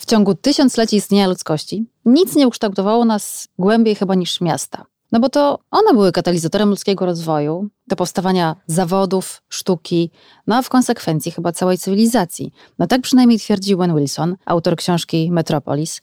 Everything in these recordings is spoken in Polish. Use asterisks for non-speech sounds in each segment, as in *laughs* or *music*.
W ciągu tysiącleci istnienia ludzkości nic nie ukształtowało nas głębiej chyba niż miasta. No bo to one były katalizatorem ludzkiego rozwoju, do powstawania zawodów, sztuki, no a w konsekwencji chyba całej cywilizacji. No tak przynajmniej twierdzi Wen Wilson, autor książki Metropolis.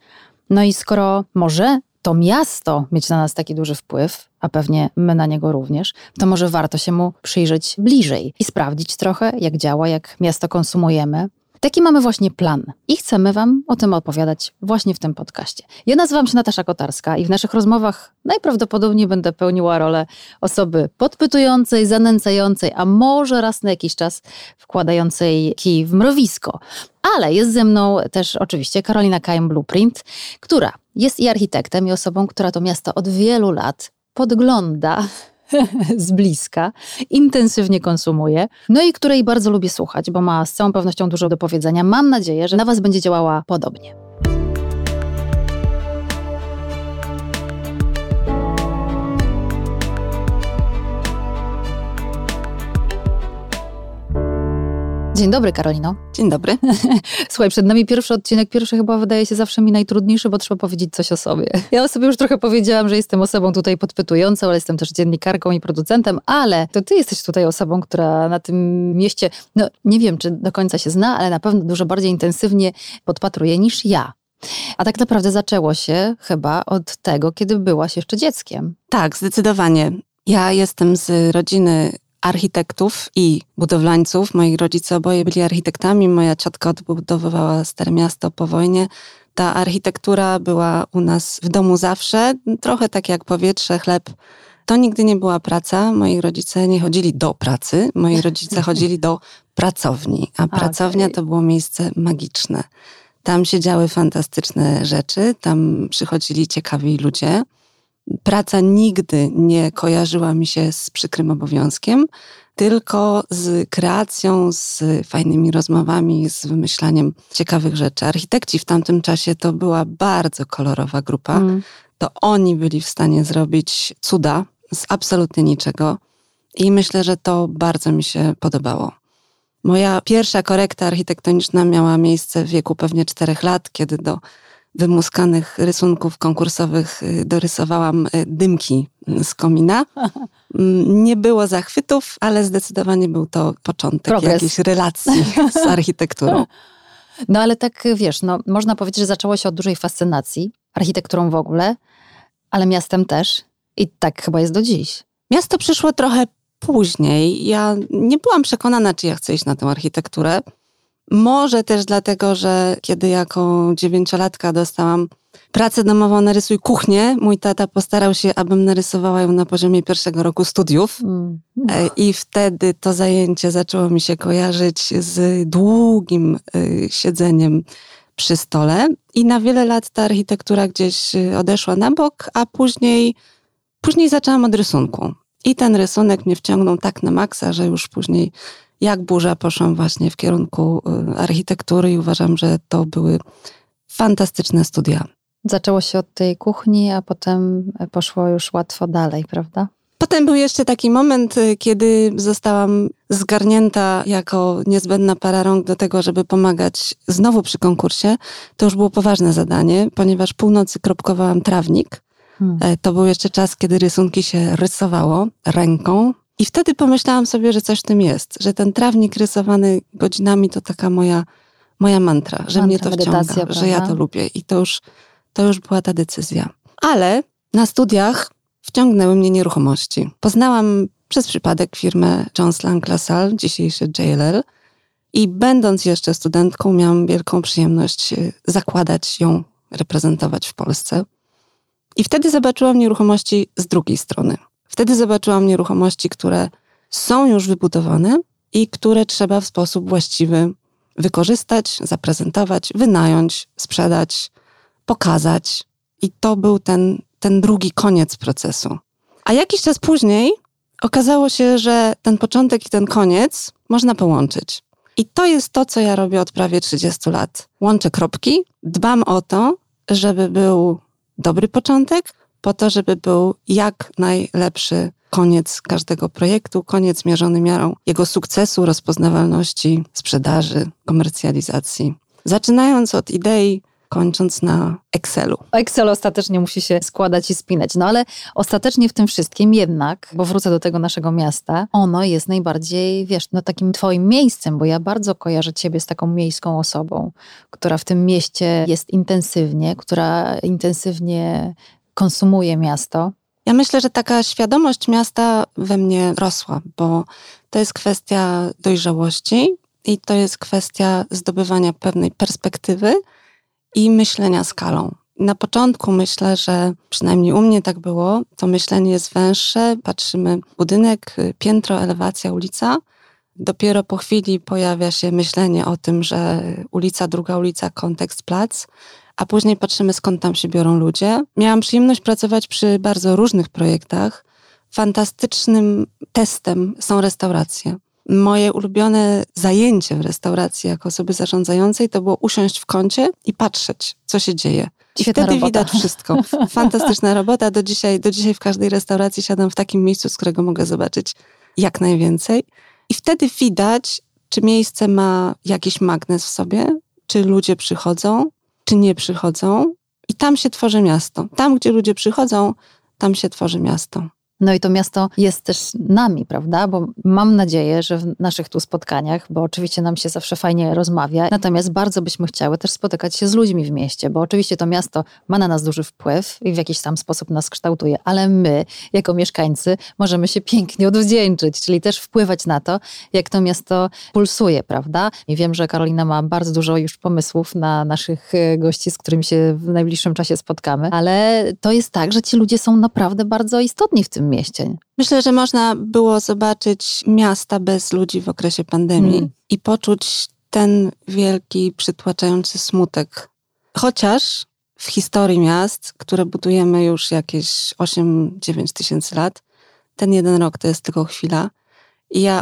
No i skoro może to miasto mieć na nas taki duży wpływ, a pewnie my na niego również, to może warto się mu przyjrzeć bliżej i sprawdzić trochę, jak działa, jak miasto konsumujemy, Taki mamy właśnie plan i chcemy Wam o tym opowiadać właśnie w tym podcaście. Ja nazywam się Natasza Kotarska i w naszych rozmowach najprawdopodobniej będę pełniła rolę osoby podpytującej, zanęcającej, a może raz na jakiś czas wkładającej kij w mrowisko. Ale jest ze mną też oczywiście Karolina Kajem Blueprint, która jest i architektem, i osobą, która to miasto od wielu lat podgląda *laughs* z bliska, intensywnie konsumuję, no i której bardzo lubię słuchać, bo ma z całą pewnością dużo do powiedzenia. Mam nadzieję, że na Was będzie działała podobnie. Dzień dobry, Karolino. Dzień dobry. *laughs* Słuchaj, przed nami pierwszy odcinek. Pierwszy chyba wydaje się zawsze mi najtrudniejszy, bo trzeba powiedzieć coś o sobie. Ja o sobie już trochę powiedziałam, że jestem osobą tutaj podpytującą, ale jestem też dziennikarką i producentem, ale to ty jesteś tutaj osobą, która na tym mieście, no nie wiem, czy do końca się zna, ale na pewno dużo bardziej intensywnie podpatruje niż ja. A tak naprawdę zaczęło się chyba od tego, kiedy byłaś jeszcze dzieckiem. Tak, zdecydowanie. Ja jestem z rodziny architektów i budowlańców. Moi rodzice oboje byli architektami. Moja ciotka odbudowywała Stare Miasto po wojnie. Ta architektura była u nas w domu zawsze, trochę tak jak powietrze, chleb. To nigdy nie była praca. Moi rodzice nie chodzili do pracy, moi rodzice *laughs* chodzili do pracowni, a pracownia okay. to było miejsce magiczne. Tam się działy fantastyczne rzeczy, tam przychodzili ciekawi ludzie praca nigdy nie kojarzyła mi się z przykrym obowiązkiem, tylko z kreacją, z fajnymi rozmowami, z wymyślaniem ciekawych rzeczy. Architekci w tamtym czasie to była bardzo kolorowa grupa. Mm. To oni byli w stanie zrobić cuda z absolutnie niczego. I myślę, że to bardzo mi się podobało. Moja pierwsza korekta architektoniczna miała miejsce w wieku pewnie czterech lat, kiedy do wymuskanych rysunków konkursowych y, dorysowałam y, dymki z komina. Mm, nie było zachwytów, ale zdecydowanie był to początek Progres. jakiejś relacji z *laughs* architekturą. No ale tak wiesz, no, można powiedzieć, że zaczęło się od dużej fascynacji architekturą w ogóle, ale miastem też. I tak chyba jest do dziś. Miasto przyszło trochę później. Ja nie byłam przekonana, czy ja chcę iść na tę architekturę. Może też dlatego, że kiedy jako dziewięciolatka dostałam pracę domową Narysuj kuchnię, mój tata postarał się, abym narysowała ją na poziomie pierwszego roku studiów. Mm. E, I wtedy to zajęcie zaczęło mi się kojarzyć z długim e, siedzeniem przy stole. I na wiele lat ta architektura gdzieś e, odeszła na bok, a później, później zaczęłam od rysunku. I ten rysunek mnie wciągnął tak na maksa, że już później jak burza poszłam właśnie w kierunku y, architektury i uważam, że to były fantastyczne studia. Zaczęło się od tej kuchni, a potem poszło już łatwo dalej, prawda? Potem był jeszcze taki moment, y, kiedy zostałam zgarnięta jako niezbędna para rąk do tego, żeby pomagać znowu przy konkursie. To już było poważne zadanie, ponieważ północy kropkowałam trawnik. Hmm. E, to był jeszcze czas, kiedy rysunki się rysowało ręką, i wtedy pomyślałam sobie, że coś w tym jest, że ten trawnik rysowany godzinami to taka moja, moja mantra, że mantra, mnie to wciąga, prawda? że ja to lubię. I to już, to już była ta decyzja. Ale na studiach wciągnęły mnie nieruchomości. Poznałam przez przypadek firmę Jones Lang LaSalle, dzisiejszy JLL. I będąc jeszcze studentką, miałam wielką przyjemność e, zakładać ją, reprezentować w Polsce. I wtedy zobaczyłam nieruchomości z drugiej strony. Wtedy zobaczyłam nieruchomości, które są już wybudowane i które trzeba w sposób właściwy wykorzystać, zaprezentować, wynająć, sprzedać, pokazać. I to był ten, ten drugi koniec procesu. A jakiś czas później okazało się, że ten początek i ten koniec można połączyć. I to jest to, co ja robię od prawie 30 lat. Łączę kropki, dbam o to, żeby był dobry początek, po to, żeby był jak najlepszy koniec każdego projektu, koniec mierzony miarą jego sukcesu, rozpoznawalności, sprzedaży, komercjalizacji. Zaczynając od idei kończąc na Excelu. Excel ostatecznie musi się składać i spinać. No ale ostatecznie w tym wszystkim jednak, bo wrócę do tego naszego miasta, ono jest najbardziej, wiesz, no takim twoim miejscem, bo ja bardzo kojarzę ciebie z taką miejską osobą, która w tym mieście jest intensywnie, która intensywnie konsumuje miasto. Ja myślę, że taka świadomość miasta we mnie rosła, bo to jest kwestia dojrzałości i to jest kwestia zdobywania pewnej perspektywy i myślenia skalą. Na początku myślę, że przynajmniej u mnie tak było, to myślenie jest węższe. Patrzymy budynek, piętro, elewacja, ulica. Dopiero po chwili pojawia się myślenie o tym, że ulica, druga ulica, kontekst, plac, a później patrzymy skąd tam się biorą ludzie. Miałam przyjemność pracować przy bardzo różnych projektach. Fantastycznym testem są restauracje. Moje ulubione zajęcie w restauracji jako osoby zarządzającej to było usiąść w kącie i patrzeć, co się dzieje. I Świetna wtedy robota. widać wszystko. *laughs* Fantastyczna robota. Do dzisiaj, do dzisiaj w każdej restauracji siadam w takim miejscu, z którego mogę zobaczyć jak najwięcej. I wtedy widać, czy miejsce ma jakiś magnes w sobie, czy ludzie przychodzą, czy nie przychodzą. I tam się tworzy miasto. Tam, gdzie ludzie przychodzą, tam się tworzy miasto. No i to miasto jest też nami, prawda? Bo mam nadzieję, że w naszych tu spotkaniach, bo oczywiście nam się zawsze fajnie rozmawia, natomiast bardzo byśmy chciały też spotykać się z ludźmi w mieście, bo oczywiście to miasto ma na nas duży wpływ i w jakiś tam sposób nas kształtuje, ale my, jako mieszkańcy, możemy się pięknie odwdzięczyć, czyli też wpływać na to, jak to miasto pulsuje, prawda? I wiem, że Karolina ma bardzo dużo już pomysłów na naszych e, gości, z którymi się w najbliższym czasie spotkamy, ale to jest tak, że ci ludzie są naprawdę bardzo istotni w tym mieście. Myślę, że można było zobaczyć miasta bez ludzi w okresie pandemii mm. i poczuć ten wielki, przytłaczający smutek. Chociaż w historii miast, które budujemy już jakieś 8-9 tysięcy lat, ten jeden rok to jest tylko chwila. I ja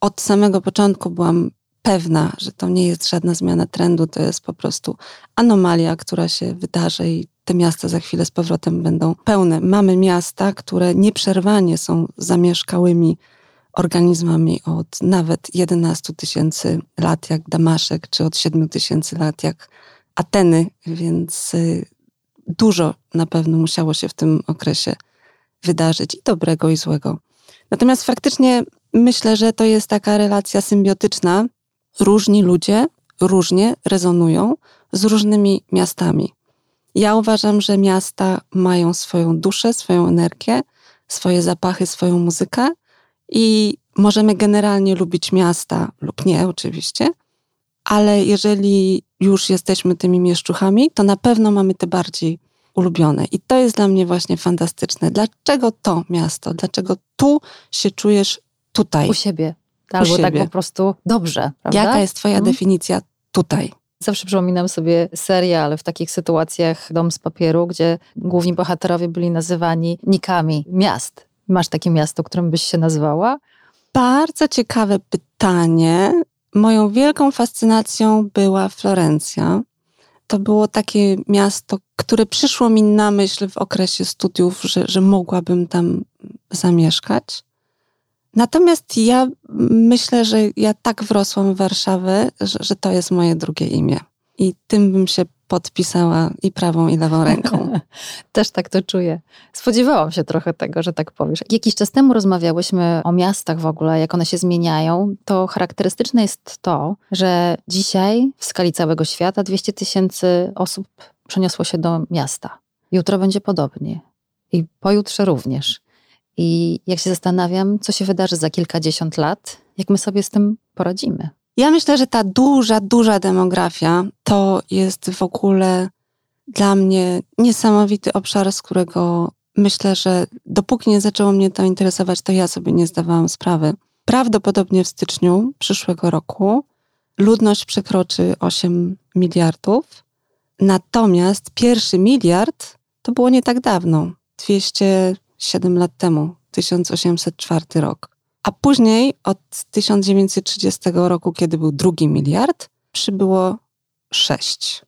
od samego początku byłam pewna, że to nie jest żadna zmiana trendu, to jest po prostu anomalia, która się wydarzy i te miasta za chwilę z powrotem będą pełne. Mamy miasta, które nieprzerwanie są zamieszkałymi organizmami od nawet 11 tysięcy lat, jak Damaszek, czy od 7 tysięcy lat, jak Ateny, więc y, dużo na pewno musiało się w tym okresie wydarzyć i dobrego, i złego. Natomiast faktycznie myślę, że to jest taka relacja symbiotyczna. Różni ludzie różnie rezonują z różnymi miastami. Ja uważam, że miasta mają swoją duszę, swoją energię, swoje zapachy, swoją muzykę i możemy generalnie lubić miasta lub nie, oczywiście, ale jeżeli już jesteśmy tymi mieszczuchami, to na pewno mamy te bardziej ulubione. I to jest dla mnie właśnie fantastyczne. Dlaczego to miasto? Dlaczego tu się czujesz tutaj? U siebie. Albo U tak siebie. tak po prostu dobrze. Prawda? Jaka jest Twoja hmm? definicja tutaj? Zawsze przypominam sobie serial w takich sytuacjach Dom z papieru, gdzie główni bohaterowie byli nazywani nikami miast. Masz takie miasto, którym byś się nazwała? Bardzo ciekawe pytanie. Moją wielką fascynacją była Florencja. To było takie miasto, które przyszło mi na myśl w okresie studiów, że, że mogłabym tam zamieszkać. Natomiast ja myślę, że ja tak wrosłam w Warszawę, że, że to jest moje drugie imię. I tym bym się podpisała i prawą, i lewą ręką. *laughs* Też tak to czuję. Spodziewałam się trochę tego, że tak powiesz. Jakiś czas temu rozmawiałyśmy o miastach w ogóle, jak one się zmieniają. To charakterystyczne jest to, że dzisiaj w skali całego świata 200 tysięcy osób przeniosło się do miasta. Jutro będzie podobnie. I pojutrze również. I jak się zastanawiam, co się wydarzy za kilkadziesiąt lat, jak my sobie z tym poradzimy. Ja myślę, że ta duża, duża demografia to jest w ogóle dla mnie niesamowity obszar, z którego myślę, że dopóki nie zaczęło mnie to interesować, to ja sobie nie zdawałam sprawy. Prawdopodobnie w styczniu przyszłego roku ludność przekroczy 8 miliardów, natomiast pierwszy miliard to było nie tak dawno 207 lat temu, 1804 rok. A później od 1930 roku, kiedy był drugi miliard, przybyło sześć.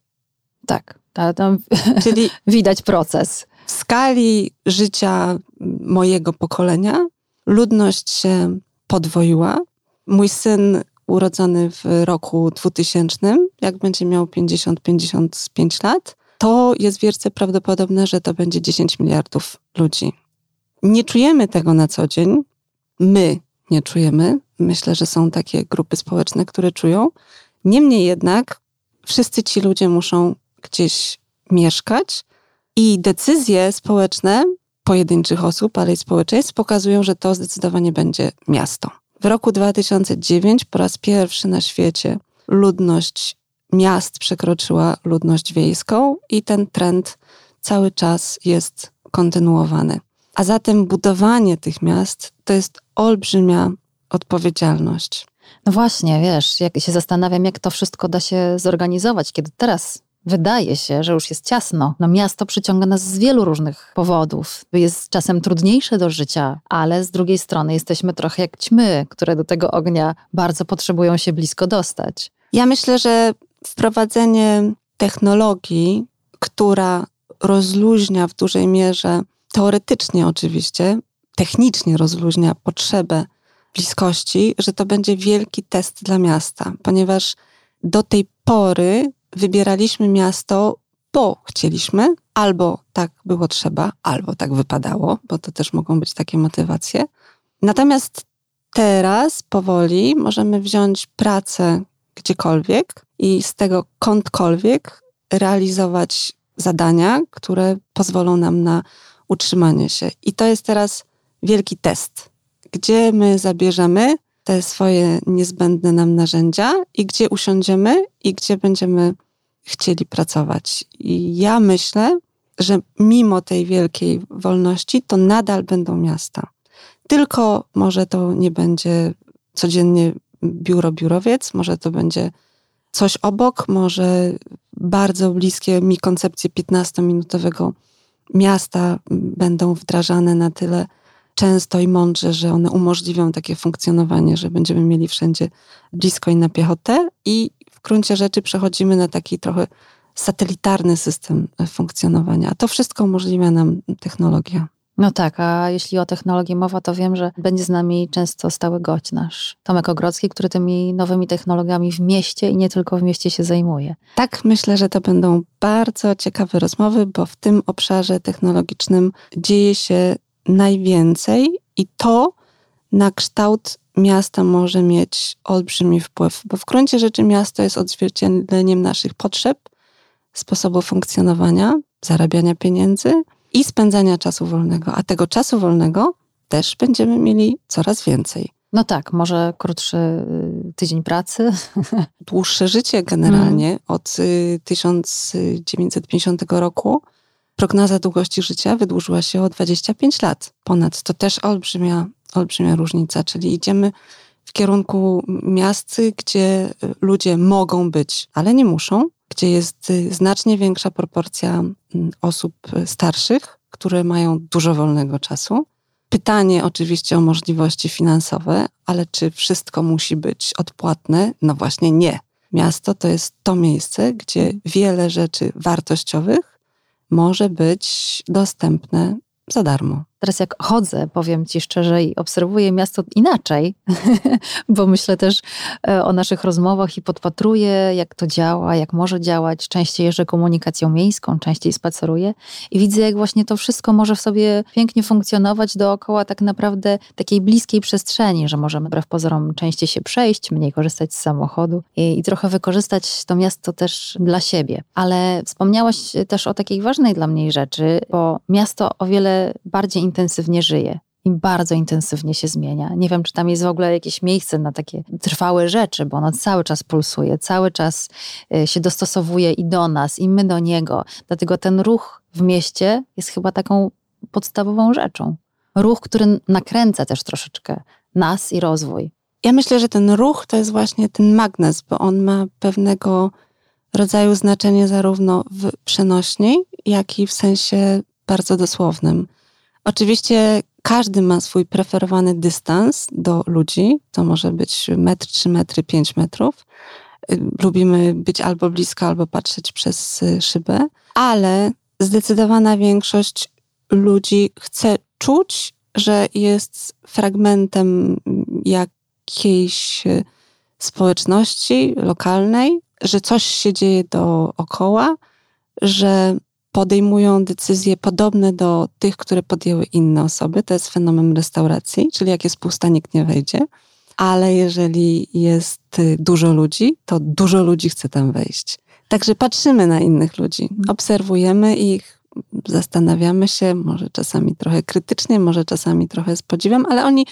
Tak, tam *laughs* czyli widać proces. W skali życia mojego pokolenia ludność się podwoiła. Mój syn urodzony w roku 2000, jak będzie miał 50-55 lat, to jest wielce prawdopodobne, że to będzie 10 miliardów ludzi. Nie czujemy tego na co dzień. My nie czujemy. Myślę, że są takie grupy społeczne, które czują. Niemniej jednak wszyscy ci ludzie muszą gdzieś mieszkać i decyzje społeczne pojedynczych osób, ale i społeczeństw pokazują, że to zdecydowanie będzie miasto. W roku 2009 po raz pierwszy na świecie ludność miast przekroczyła ludność wiejską i ten trend cały czas jest kontynuowany. A zatem budowanie tych miast to jest olbrzymia odpowiedzialność. No właśnie, wiesz, jak się zastanawiam, jak to wszystko da się zorganizować, kiedy teraz wydaje się, że już jest ciasno. No miasto przyciąga nas z wielu różnych powodów. Jest czasem trudniejsze do życia, ale z drugiej strony jesteśmy trochę jak ćmy, które do tego ognia bardzo potrzebują się blisko dostać. Ja myślę, że wprowadzenie technologii, która rozluźnia w dużej mierze, teoretycznie oczywiście, technicznie rozluźnia potrzebę bliskości, że to będzie wielki test dla miasta, ponieważ do tej pory wybieraliśmy miasto, bo chcieliśmy, albo tak było trzeba, albo tak wypadało, bo to też mogą być takie motywacje. Natomiast teraz powoli możemy wziąć pracę gdziekolwiek i z tego kądkolwiek realizować zadania, które pozwolą nam na utrzymanie się. I to jest teraz wielki test, gdzie my zabierzemy te swoje niezbędne nam narzędzia i gdzie usiądziemy i gdzie będziemy chcieli pracować. I ja myślę, że mimo tej wielkiej wolności, to nadal będą miasta. Tylko może to nie będzie codziennie biuro, biurowiec, może to będzie coś obok, może bardzo bliskie mi koncepcje 15-minutowego miasta będą wdrażane na tyle często i mądrze, że one umożliwią takie funkcjonowanie, że będziemy mieli wszędzie blisko i na piechotę i w gruncie rzeczy przechodzimy na taki trochę satelitarny system funkcjonowania. A to wszystko umożliwia nam technologia. No tak, a jeśli o technologii mowa, to wiem, że będzie z nami często stały gość nasz Tomek Ogrodzki, który tymi nowymi technologiami w mieście i nie tylko w mieście się zajmuje. Tak, myślę, że to będą bardzo ciekawe rozmowy, bo w tym obszarze technologicznym dzieje się najwięcej i to na kształt miasta może mieć olbrzymi wpływ, bo w gruncie rzeczy miasto jest odzwierciedleniem naszych potrzeb, sposobu funkcjonowania, zarabiania pieniędzy i spędzania czasu wolnego. A tego czasu wolnego też będziemy mieli coraz więcej. No tak, może krótszy y, tydzień pracy. *laughs* Dłuższe życie generalnie. Mm. Od 1950 roku prognoza długości życia wydłużyła się o 25 lat ponad. To też olbrzymia, olbrzymia różnica, czyli idziemy w kierunku miast, gdzie ludzie mogą być, ale nie muszą, gdzie jest znacznie większa proporcja mm, osób starszych, które mają dużo wolnego czasu. Pytanie oczywiście o możliwości finansowe, ale czy wszystko musi być odpłatne? No właśnie nie. Miasto to jest to miejsce, gdzie wiele rzeczy wartościowych może być dostępne za darmo. Teraz jak chodzę, powiem Ci szczerze, i obserwuję miasto inaczej, *laughs* bo myślę też e, o naszych rozmowach i podpatruję, jak to działa, jak może działać. Częściej jeżdżę komunikacją miejską, częściej spaceruję i widzę, jak właśnie to wszystko może w sobie pięknie funkcjonować dookoła tak naprawdę takiej bliskiej przestrzeni, że możemy wbrew pozorom częściej się przejść, mniej korzystać z samochodu i, i trochę wykorzystać to miasto też dla siebie. Ale wspomniałaś też o takiej ważnej dla mnie rzeczy, bo miasto o wiele bardziej intensywnie żyje i bardzo intensywnie się zmienia. Nie wiem, czy tam jest w ogóle jakieś miejsce na takie trwałe rzeczy, bo ono cały czas pulsuje, cały czas y, się dostosowuje i do nas, i my do niego. Dlatego ten ruch w mieście jest chyba taką podstawową rzeczą. Ruch, który nakręca też troszeczkę nas i rozwój. Ja myślę, że ten ruch to jest właśnie ten magnes, bo on ma pewnego rodzaju znaczenie zarówno w przenośni, jak i w sensie bardzo dosłownym. Oczywiście każdy ma swój preferowany dystans do ludzi. To może być metr, trzy metry, pięć metrów. Y, lubimy być albo blisko, albo patrzeć przez y, szybę, ale zdecydowana większość ludzi chce czuć, że jest fragmentem jakiejś y, społeczności lokalnej, że coś się dzieje dookoła, że podejmują decyzje podobne do tych, które podjęły inne osoby. To jest fenomen restauracji, czyli jak jest pusta, nikt nie wejdzie. Ale jeżeli jest y, dużo ludzi, to dużo ludzi chce tam wejść. Także patrzymy na innych ludzi, obserwujemy ich, zastanawiamy się, może czasami trochę krytycznie, może czasami trochę z podziwem, ale oni,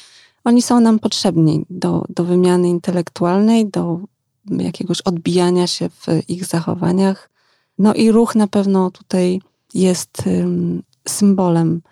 oni są nam potrzebni do, do wymiany intelektualnej, do jakiegoś odbijania się w ich zachowaniach. No i ruch na pewno tutaj jest symbolem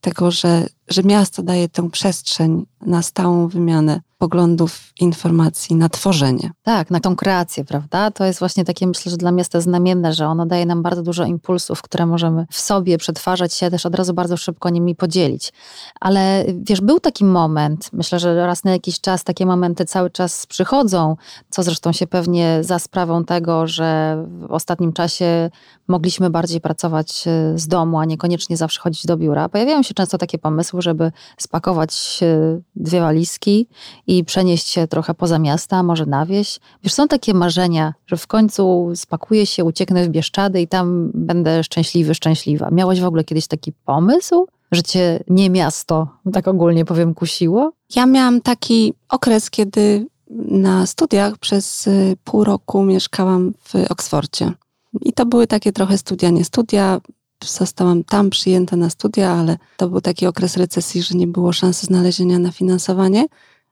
tego, że, że miasto daje tę przestrzeń na stałą wymianę poglądów, informacji, na tworzenie. Tak, na tą kreację, prawda? To jest właśnie takie, myślę, że dla miasta znamienne, że ono daje nam bardzo dużo impulsów, które możemy w sobie przetwarzać się, też od razu bardzo szybko nimi podzielić. Ale wiesz, był taki moment, myślę, że raz na jakiś czas takie momenty cały czas przychodzą, co zresztą się pewnie za sprawą tego, że w ostatnim czasie mogliśmy bardziej pracować e, z domu, a niekoniecznie zawsze chodzić do biura. Pojawiają się często takie pomysły, żeby spakować e, dwie walizki i przenieść się trochę poza miasta, może na wieś. Wiesz, są takie marzenia, że w końcu spakuję się, ucieknę w Bieszczady i tam będę szczęśliwy, szczęśliwa. Miałaś w ogóle kiedyś taki pomysł? Że cię nie miasto, tak ogólnie powiem, kusiło? Ja miałam taki okres, kiedy na studiach przez y, pół roku mieszkałam w Oksfordzie. I to były takie trochę studia, nie studia. Zostałam tam przyjęta na studia, ale to był taki okres recesji, że nie było szansy znalezienia na finansowanie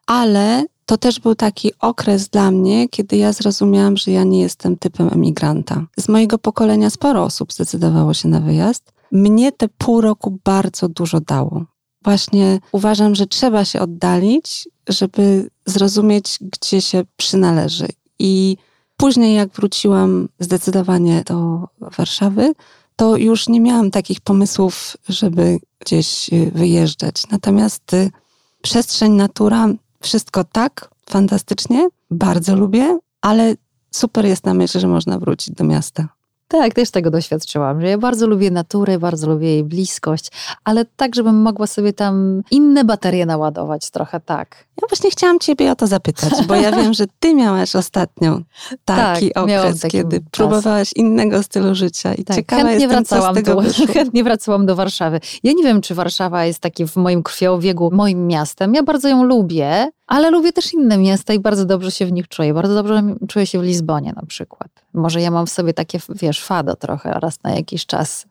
ale to też był taki okres dla mnie, kiedy ja zrozumiałam, że ja nie jestem typem emigranta. Z mojego pokolenia sporo osób zdecydowało się na wyjazd. Mnie te pół roku bardzo dużo dało. Właśnie uważam, że trzeba się oddalić, żeby zrozumieć, gdzie się przynależy. I później, jak wróciłam zdecydowanie do Warszawy, to już nie miałam takich pomysłów, żeby gdzieś y, wyjeżdżać. Natomiast y, przestrzeń, natura wszystko tak, fantastycznie, bardzo lubię, ale super jest na myśl, że można wrócić do miasta. Tak, też tego doświadczyłam, że ja bardzo lubię naturę, bardzo lubię jej bliskość, ale tak, żebym mogła sobie tam inne baterie naładować trochę, tak. Ja właśnie chciałam ciebie o to zapytać, bo ja wiem, że ty miałaś ostatnio taki tak, okres, kiedy czas. próbowałaś innego stylu życia i tak, ciekawa chętnie jestem, wracałam co z tego do, *laughs* Chętnie wracałam do Warszawy. Ja nie wiem, czy Warszawa jest taki w moim krwiobiegu moim miastem. Ja bardzo ją lubię, ale lubię też inne miasta i bardzo dobrze się w nich czuję. Bardzo dobrze czuję się w Lizbonie na przykład. Może ja mam w sobie takie, wiesz, fado trochę raz na jakiś czas.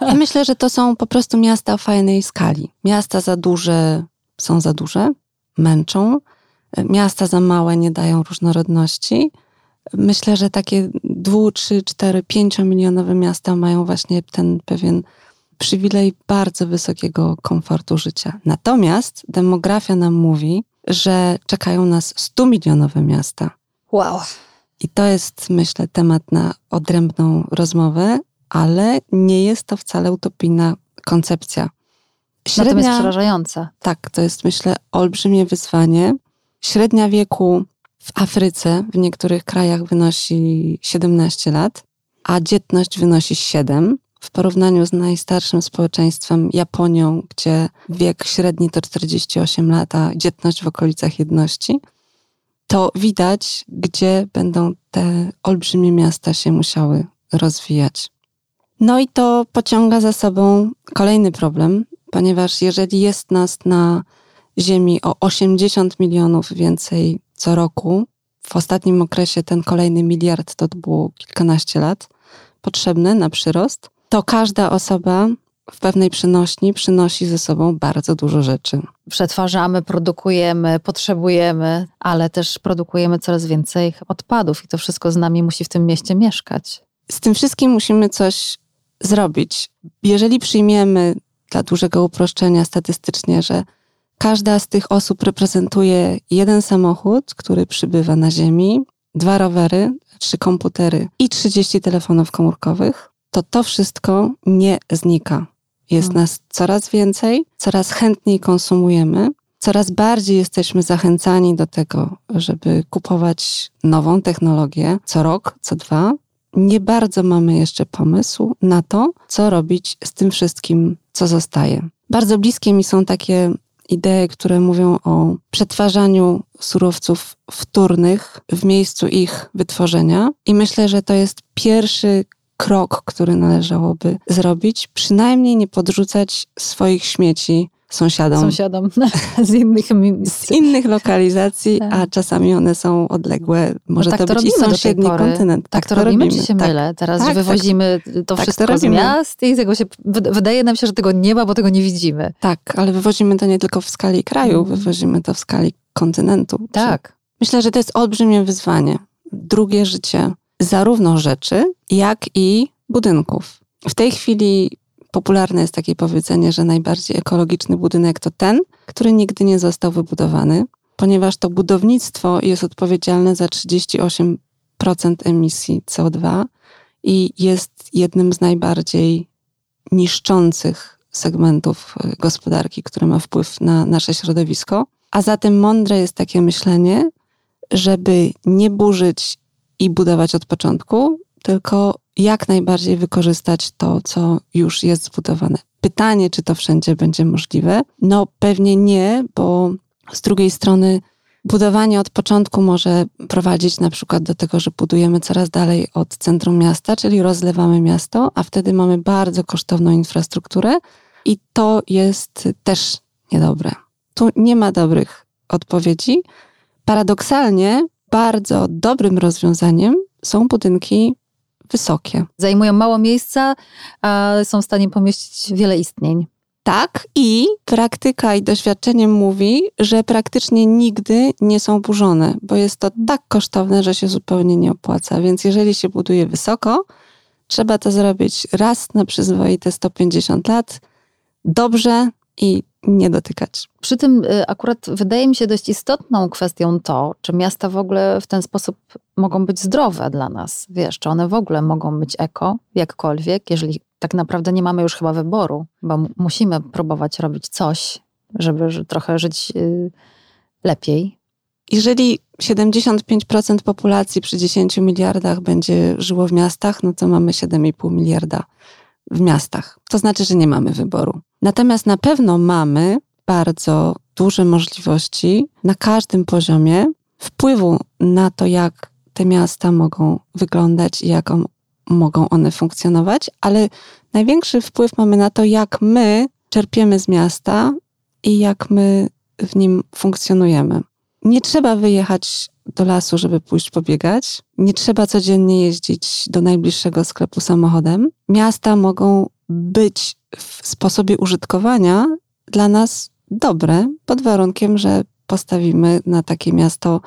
Ja myślę, że to są po prostu miasta o fajnej skali. Miasta za duże są za duże, męczą. Miasta za małe nie dają różnorodności. Myślę, że takie dwu, trzy, cztery, pięciomilionowe miasta mają właśnie ten pewien przywilej bardzo wysokiego komfortu życia. Natomiast demografia nam mówi, że czekają nas 100 milionowe miasta. Wow. I to jest, myślę, temat na odrębną rozmowę, ale nie jest to wcale utopijna koncepcja. Średnia, Natomiast przerażająca. Tak, to jest, myślę, olbrzymie wyzwanie. Średnia wieku w Afryce w niektórych krajach wynosi 17 lat, a dzietność wynosi 7 w porównaniu z najstarszym społeczeństwem Japonią, gdzie wiek średni to 48 lat, a dzietność w okolicach jedności, to widać, gdzie będą te olbrzymie miasta się musiały rozwijać. No i to pociąga za sobą kolejny problem, ponieważ jeżeli jest nas na Ziemi o 80 milionów więcej co roku, w ostatnim okresie ten kolejny miliard to było kilkanaście lat potrzebne na przyrost, to każda osoba w pewnej przynośni przynosi ze sobą bardzo dużo rzeczy. Przetwarzamy, produkujemy, potrzebujemy, ale też produkujemy coraz więcej odpadów i to wszystko z nami musi w tym mieście mieszkać. Z tym wszystkim musimy coś zrobić. Jeżeli przyjmiemy dla dużego uproszczenia statystycznie, że każda z tych osób reprezentuje jeden samochód, który przybywa na Ziemi, dwa rowery, trzy komputery i 30 telefonów komórkowych, to to wszystko nie znika. Jest hmm. nas coraz więcej, coraz chętniej konsumujemy, coraz bardziej jesteśmy zachęcani do tego, żeby kupować nową technologię co rok, co dwa. Nie bardzo mamy jeszcze pomysł na to, co robić z tym wszystkim, co zostaje. Bardzo bliskie mi są takie idee, które mówią o przetwarzaniu surowców wtórnych w miejscu ich wytworzenia. I myślę, że to jest pierwszy krok, który należałoby zrobić. Przynajmniej nie podrzucać swoich śmieci sąsiadom. Sąsiadom *laughs* z innych miejsc. Z innych lokalizacji, tak. a czasami one są odległe. Może no tak to, to być i sąsiedni kontynent. Tak, tak to, to robimy, robimy, czy się tak. mylę? Teraz, tak, że wywozimy to tak wszystko z miast i tego się, wydaje nam się, że tego nie ma, bo tego nie widzimy. Tak, ale wywozimy to nie tylko w skali kraju, mm. wywozimy to w skali kontynentu. Tak. Myślę, że to jest olbrzymie wyzwanie. Drugie życie zarówno rzeczy, jak i budynków. W tej chwili popularne jest takie powiedzenie, że najbardziej ekologiczny budynek to ten, który nigdy nie został wybudowany, ponieważ to budownictwo jest odpowiedzialne za 38% emisji CO2 i jest jednym z najbardziej niszczących segmentów e, gospodarki, który ma wpływ na nasze środowisko. A zatem mądre jest takie myślenie, żeby nie burzyć i budować od początku, tylko jak najbardziej wykorzystać to, co już jest zbudowane. Pytanie, czy to wszędzie będzie możliwe? No pewnie nie, bo z drugiej strony budowanie od początku może prowadzić na przykład do tego, że budujemy coraz dalej od centrum miasta, czyli rozlewamy miasto, a wtedy mamy bardzo kosztowną infrastrukturę i to jest też niedobre. Tu nie ma dobrych odpowiedzi. Paradoksalnie bardzo dobrym rozwiązaniem są budynki wysokie. Zajmują mało miejsca, a są w stanie pomieścić wiele istnień. Tak, i praktyka i doświadczenie mówi, że praktycznie nigdy nie są burzone, bo jest to tak kosztowne, że się zupełnie nie opłaca. Więc jeżeli się buduje wysoko, trzeba to zrobić raz na przyzwoite 150 lat, dobrze i nie dotykać. Przy tym y, akurat wydaje mi się dość istotną kwestią to, czy miasta w ogóle w ten sposób mogą być zdrowe dla nas. Wiesz, czy one w ogóle mogą być eko, jakkolwiek, jeżeli tak naprawdę nie mamy już chyba wyboru, bo musimy próbować robić coś, żeby trochę żyć y, lepiej. Jeżeli 75% populacji przy 10 miliardach będzie żyło w miastach, no to mamy 7,5 miliarda w miastach. To znaczy, że nie mamy wyboru. Natomiast na pewno mamy bardzo duże możliwości na każdym poziomie wpływu na to, jak te miasta mogą wyglądać i jak mogą one funkcjonować, ale największy wpływ mamy na to, jak my czerpiemy z miasta i jak my w nim funkcjonujemy. Nie trzeba wyjechać do lasu, żeby pójść pobiegać. Nie trzeba codziennie jeździć do najbliższego sklepu samochodem. Miasta mogą być w sposobie użytkowania dla nas dobre, pod warunkiem, że postawimy na takie miasto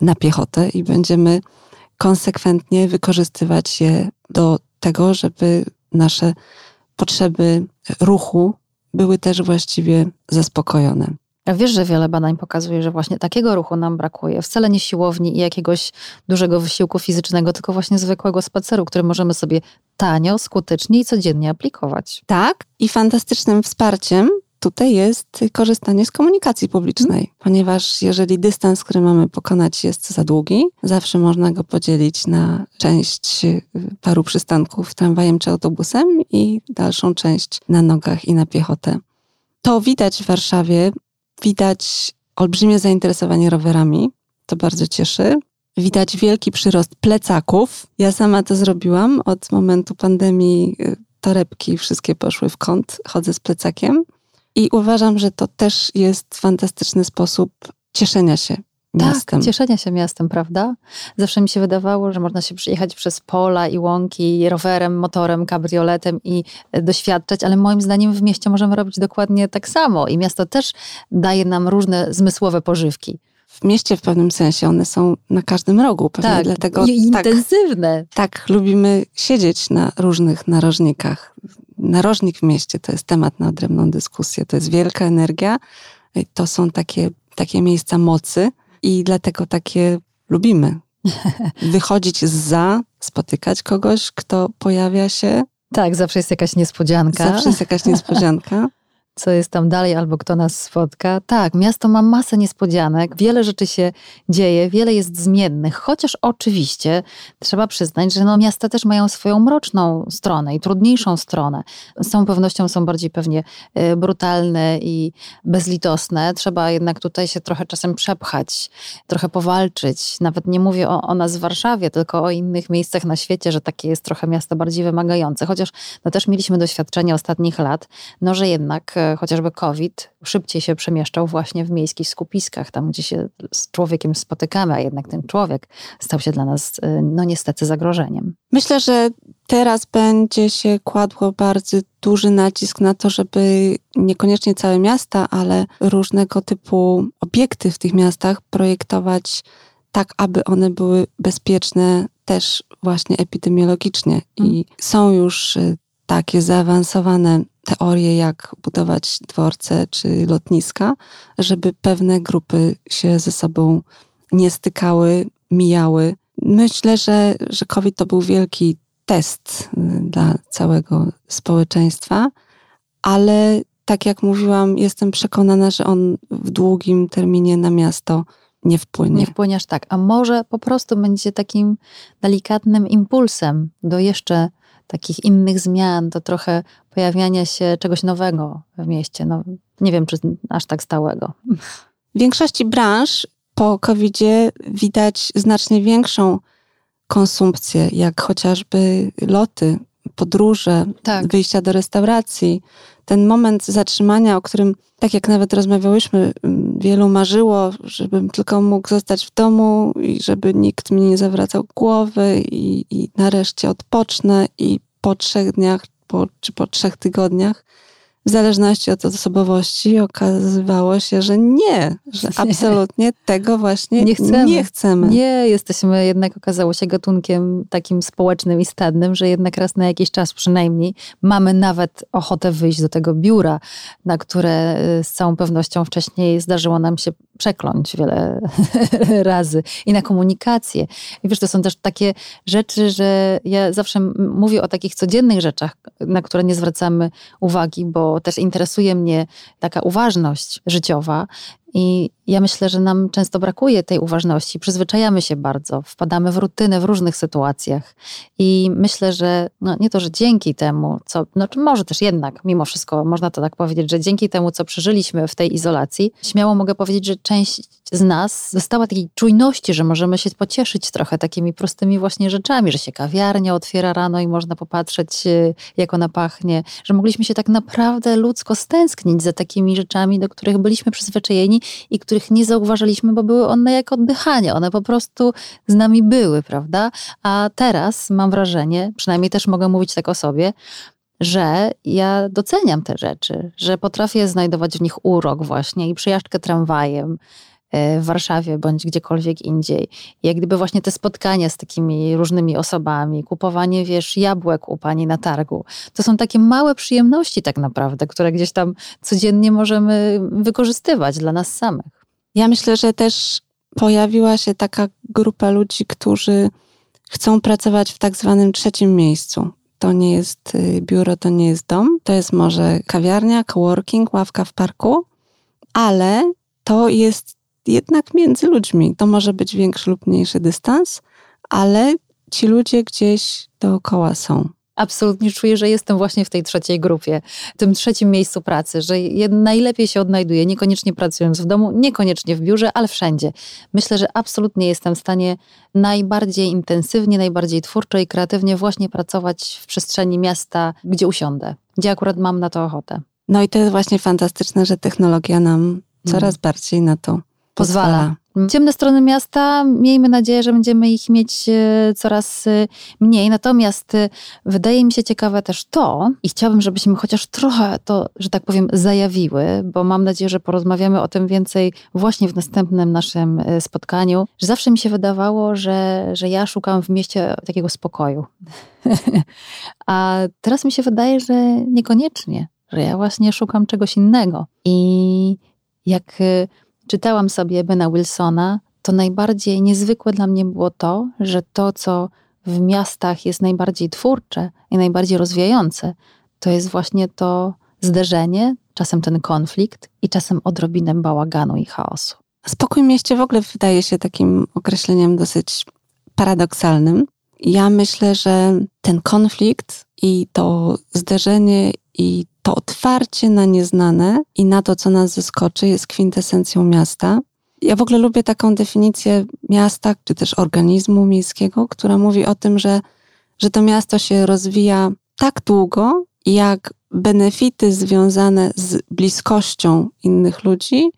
na piechotę i będziemy konsekwentnie wykorzystywać je do tego, żeby nasze potrzeby ruchu były też właściwie zaspokojone. Wiesz, że wiele badań pokazuje, że właśnie takiego ruchu nam brakuje. Wcale nie siłowni i jakiegoś dużego wysiłku fizycznego, tylko właśnie zwykłego spaceru, który możemy sobie tanio, skutecznie i codziennie aplikować. Tak, i fantastycznym wsparciem tutaj jest korzystanie z komunikacji publicznej, ponieważ jeżeli dystans, który mamy pokonać jest za długi, zawsze można go podzielić na część paru przystanków tramwajem czy autobusem i dalszą część na nogach i na piechotę. To widać w Warszawie Widać olbrzymie zainteresowanie rowerami, to bardzo cieszy. Widać wielki przyrost plecaków. Ja sama to zrobiłam od momentu pandemii. Y, torebki wszystkie poszły w kąt, chodzę z plecakiem. I uważam, że to też jest fantastyczny sposób cieszenia się miastem. Tak, cieszenia się miastem, prawda? Zawsze mi się wydawało, że można się przyjechać przez pola i łąki rowerem, motorem, kabrioletem i e, doświadczać, ale moim zdaniem w mieście możemy robić dokładnie tak samo i miasto też daje nam różne zmysłowe pożywki. W mieście w pewnym sensie one są na każdym rogu, pewnie tak, dlatego i tak, intensywne. Tak, lubimy siedzieć na różnych narożnikach. Narożnik w mieście to jest temat na odrębną dyskusję. To jest wielka energia. To są takie, takie miejsca mocy, i dlatego takie lubimy. *laughs* Wychodzić za, spotykać kogoś, kto pojawia się. Tak, zawsze jest jakaś niespodzianka. Zawsze jest jakaś niespodzianka. *laughs* co jest tam dalej albo kto nas spotka. Tak, miasto ma masę niespodzianek, wiele rzeczy się dzieje, wiele jest zmiennych, chociaż oczywiście trzeba przyznać, że no, miasta też mają swoją mroczną stronę i trudniejszą stronę. Z całą pewnością są bardziej pewnie e, brutalne i bezlitosne. Trzeba jednak tutaj się trochę czasem przepchać, trochę powalczyć. Nawet nie mówię o, o nas w Warszawie, tylko o innych miejscach na świecie, że takie jest trochę miasto bardziej wymagające. Chociaż no, też mieliśmy doświadczenie ostatnich lat, no, że jednak chociażby COVID szybciej się przemieszczał właśnie w miejskich skupiskach, tam gdzie się z człowiekiem spotykamy, a jednak ten człowiek stał się dla nas, e, no niestety, zagrożeniem. Myślę, że teraz będzie się kładło bardzo duży nacisk na to, żeby niekoniecznie całe miasta, ale różnego typu obiekty w tych miastach projektować tak, aby one były bezpieczne też właśnie epidemiologicznie. I mhm. są już y, takie zaawansowane teorie, jak budować dworce czy lotniska, żeby pewne grupy się ze sobą nie stykały, mijały. Myślę, że, że COVID to był wielki test y, dla całego społeczeństwa, ale tak jak mówiłam, jestem przekonana, że on w długim terminie na miasto nie wpłynie. Nie wpłyniesz tak. A może po prostu będzie takim delikatnym impulsem do jeszcze takich innych zmian, do trochę pojawiania się czegoś nowego w mieście. No, nie wiem, czy aż tak stałego. W większości branż po covid widać znacznie większą konsumpcję, jak chociażby loty, podróże, tak. wyjścia do restauracji. Ten moment zatrzymania, o którym, tak jak nawet rozmawiałyśmy, mm, wielu marzyło, żebym tylko mógł zostać w domu i żeby nikt mi nie zawracał głowy i, i nareszcie odpocznę i po trzech dniach po, czy po trzech tygodniach w zależności od osobowości okazywało się, że nie, że *laughs* absolutnie tego właśnie nie chcemy. nie chcemy. Nie, jesteśmy jednak, okazało się, gatunkiem takim społecznym i stadnym, że jednak raz na jakiś czas przynajmniej mamy nawet ochotę wyjść do tego biura, na które y, z całą pewnością wcześniej zdarzyło nam się przekląć wiele *laughs* razy i na komunikację. I wiesz, to są też takie rzeczy, że ja zawsze mówię o takich codziennych rzeczach, na które nie zwracamy uwagi, bo też interesuje mnie taka uważność życiowa i ja myślę, że nam często brakuje tej uważności, przyzwyczajamy się bardzo, wpadamy w rutynę w różnych sytuacjach. I myślę, że no nie to, że dzięki temu, co, no może też jednak, mimo wszystko, można to tak powiedzieć, że dzięki temu, co przeżyliśmy w tej izolacji, śmiało mogę powiedzieć, że część z nas dostała takiej czujności, że możemy się pocieszyć trochę takimi prostymi właśnie rzeczami, że się kawiarnia otwiera rano i można popatrzeć, y, jak ona pachnie, że mogliśmy się tak naprawdę ludzko stęsknić za takimi rzeczami, do których byliśmy przyzwyczajeni i których nie zauważaliśmy, bo były one jak oddychanie. One po prostu z nami były, prawda? A teraz mam wrażenie, przynajmniej też mogę mówić tak o sobie, że ja doceniam te rzeczy, że potrafię znajdować w nich urok właśnie i przejażdżkę tramwajem, w Warszawie bądź gdziekolwiek indziej. Jak gdyby właśnie te spotkania z takimi różnymi osobami, kupowanie, wiesz, jabłek u pani na targu, to są takie małe przyjemności tak naprawdę, które gdzieś tam codziennie możemy wykorzystywać dla nas samych. Ja myślę, że też pojawiła się taka grupa ludzi, którzy chcą pracować w tak zwanym trzecim miejscu. To nie jest y, biuro, to nie jest dom, to jest może kawiarnia, coworking, ławka w parku, ale to jest jednak między ludźmi. To może być większy lub mniejszy dystans, ale ci ludzie gdzieś dookoła są absolutnie czuję, że jestem właśnie w tej trzeciej grupie, w tym trzecim miejscu pracy, że najlepiej się odnajduję, niekoniecznie pracując w domu, niekoniecznie w biurze, ale wszędzie. Myślę, że absolutnie jestem w stanie najbardziej intensywnie, najbardziej twórczo i kreatywnie właśnie pracować w przestrzeni miasta, gdzie usiądę, gdzie akurat mam na to ochotę. No i to jest właśnie fantastyczne, że technologia nam coraz mm. bardziej na to pozwala. pozwala. Ciemne strony miasta, miejmy nadzieję, że będziemy ich mieć e, coraz e, mniej. Natomiast e, wydaje mi się ciekawe też to, i chciałabym, żebyśmy chociaż trochę to, że tak powiem, zajawiły, bo mam nadzieję, że porozmawiamy o tym więcej właśnie w następnym naszym spotkaniu, że zawsze mi się wydawało, że, że ja szukam w mieście takiego spokoju. *laughs* A teraz mi się wydaje, że niekoniecznie, że ja właśnie szukam czegoś innego. I jak czytałam sobie Bena Wilsona, to najbardziej niezwykłe dla mnie było to, że to, co w miastach jest najbardziej twórcze i najbardziej rozwijające, to jest właśnie to zderzenie, czasem ten konflikt i czasem odrobinę bałaganu i chaosu. Spokój mieście w ogóle wydaje się takim określeniem dosyć paradoksalnym. Ja myślę, że ten konflikt i to zderzenie i to otwarcie na nieznane i na to, co nas zaskoczy, jest kwintesencją miasta. Ja w ogóle lubię taką definicję miasta, czy też organizmu miejskiego, która mówi o tym, że, że to miasto się rozwija tak długo, jak benefity związane z bliskością innych ludzi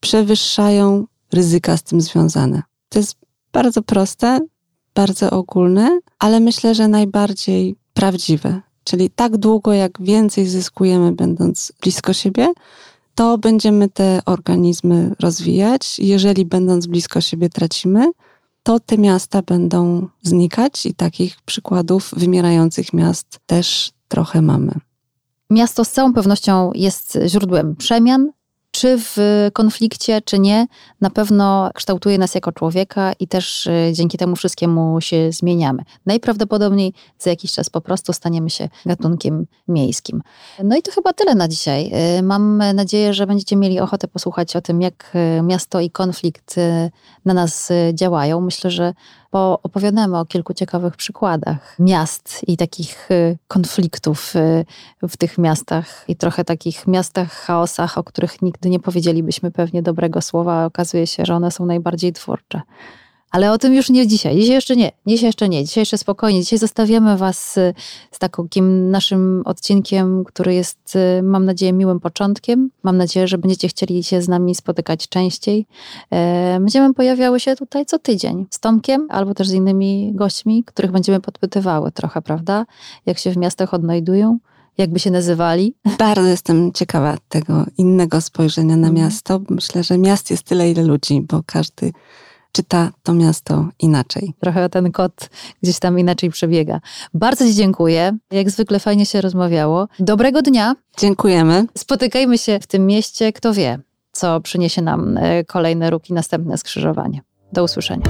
przewyższają ryzyka z tym związane. To jest bardzo proste, bardzo ogólne, ale myślę, że najbardziej prawdziwe. Czyli tak długo, jak więcej zyskujemy, będąc blisko siebie, to będziemy te organizmy rozwijać. Jeżeli będąc blisko siebie tracimy, to te miasta będą znikać i takich przykładów wymierających miast też trochę mamy. Miasto z całą pewnością jest źródłem przemian, czy w konflikcie, czy nie, na pewno kształtuje nas jako człowieka i też y, dzięki temu wszystkiemu się zmieniamy. Najprawdopodobniej za jakiś czas po prostu staniemy się gatunkiem miejskim. No i to chyba tyle na dzisiaj. Y, mam nadzieję, że będziecie mieli ochotę posłuchać o tym, jak y, miasto i konflikt na nas działają. Myślę, że opowiadamy o kilku ciekawych przykładach miast i takich y, konfliktów y, w tych miastach i trochę takich miastach, chaosach, o których nigdy nie powiedzielibyśmy pewnie dobrego słowa, a okazuje się, że one są najbardziej twórcze. Ale o tym już nie dzisiaj. Dzisiaj jeszcze nie. Dzisiaj jeszcze nie. Dzisiaj jeszcze spokojnie. Dzisiaj zostawiamy Was y, z takim naszym odcinkiem, który jest, y, mam nadzieję, miłym początkiem. Mam nadzieję, że będziecie chcieli się z nami spotykać częściej. E, będziemy pojawiały się tutaj co tydzień z Tomkiem albo też z innymi gośćmi, których będziemy podpytywały trochę, prawda? Jak się w miastach odnajdują jakby się nazywali. Bardzo jestem ciekawa tego innego spojrzenia na mhm. miasto. Myślę, że miast jest tyle, ile ludzi, bo każdy czyta to miasto inaczej. Trochę ten kod gdzieś tam inaczej przebiega. Bardzo Ci dziękuję. Jak zwykle fajnie się rozmawiało. Dobrego dnia. Dziękujemy. Spotykajmy się w tym mieście. Kto wie, co przyniesie nam e, kolejne róg i następne skrzyżowanie. Do usłyszenia.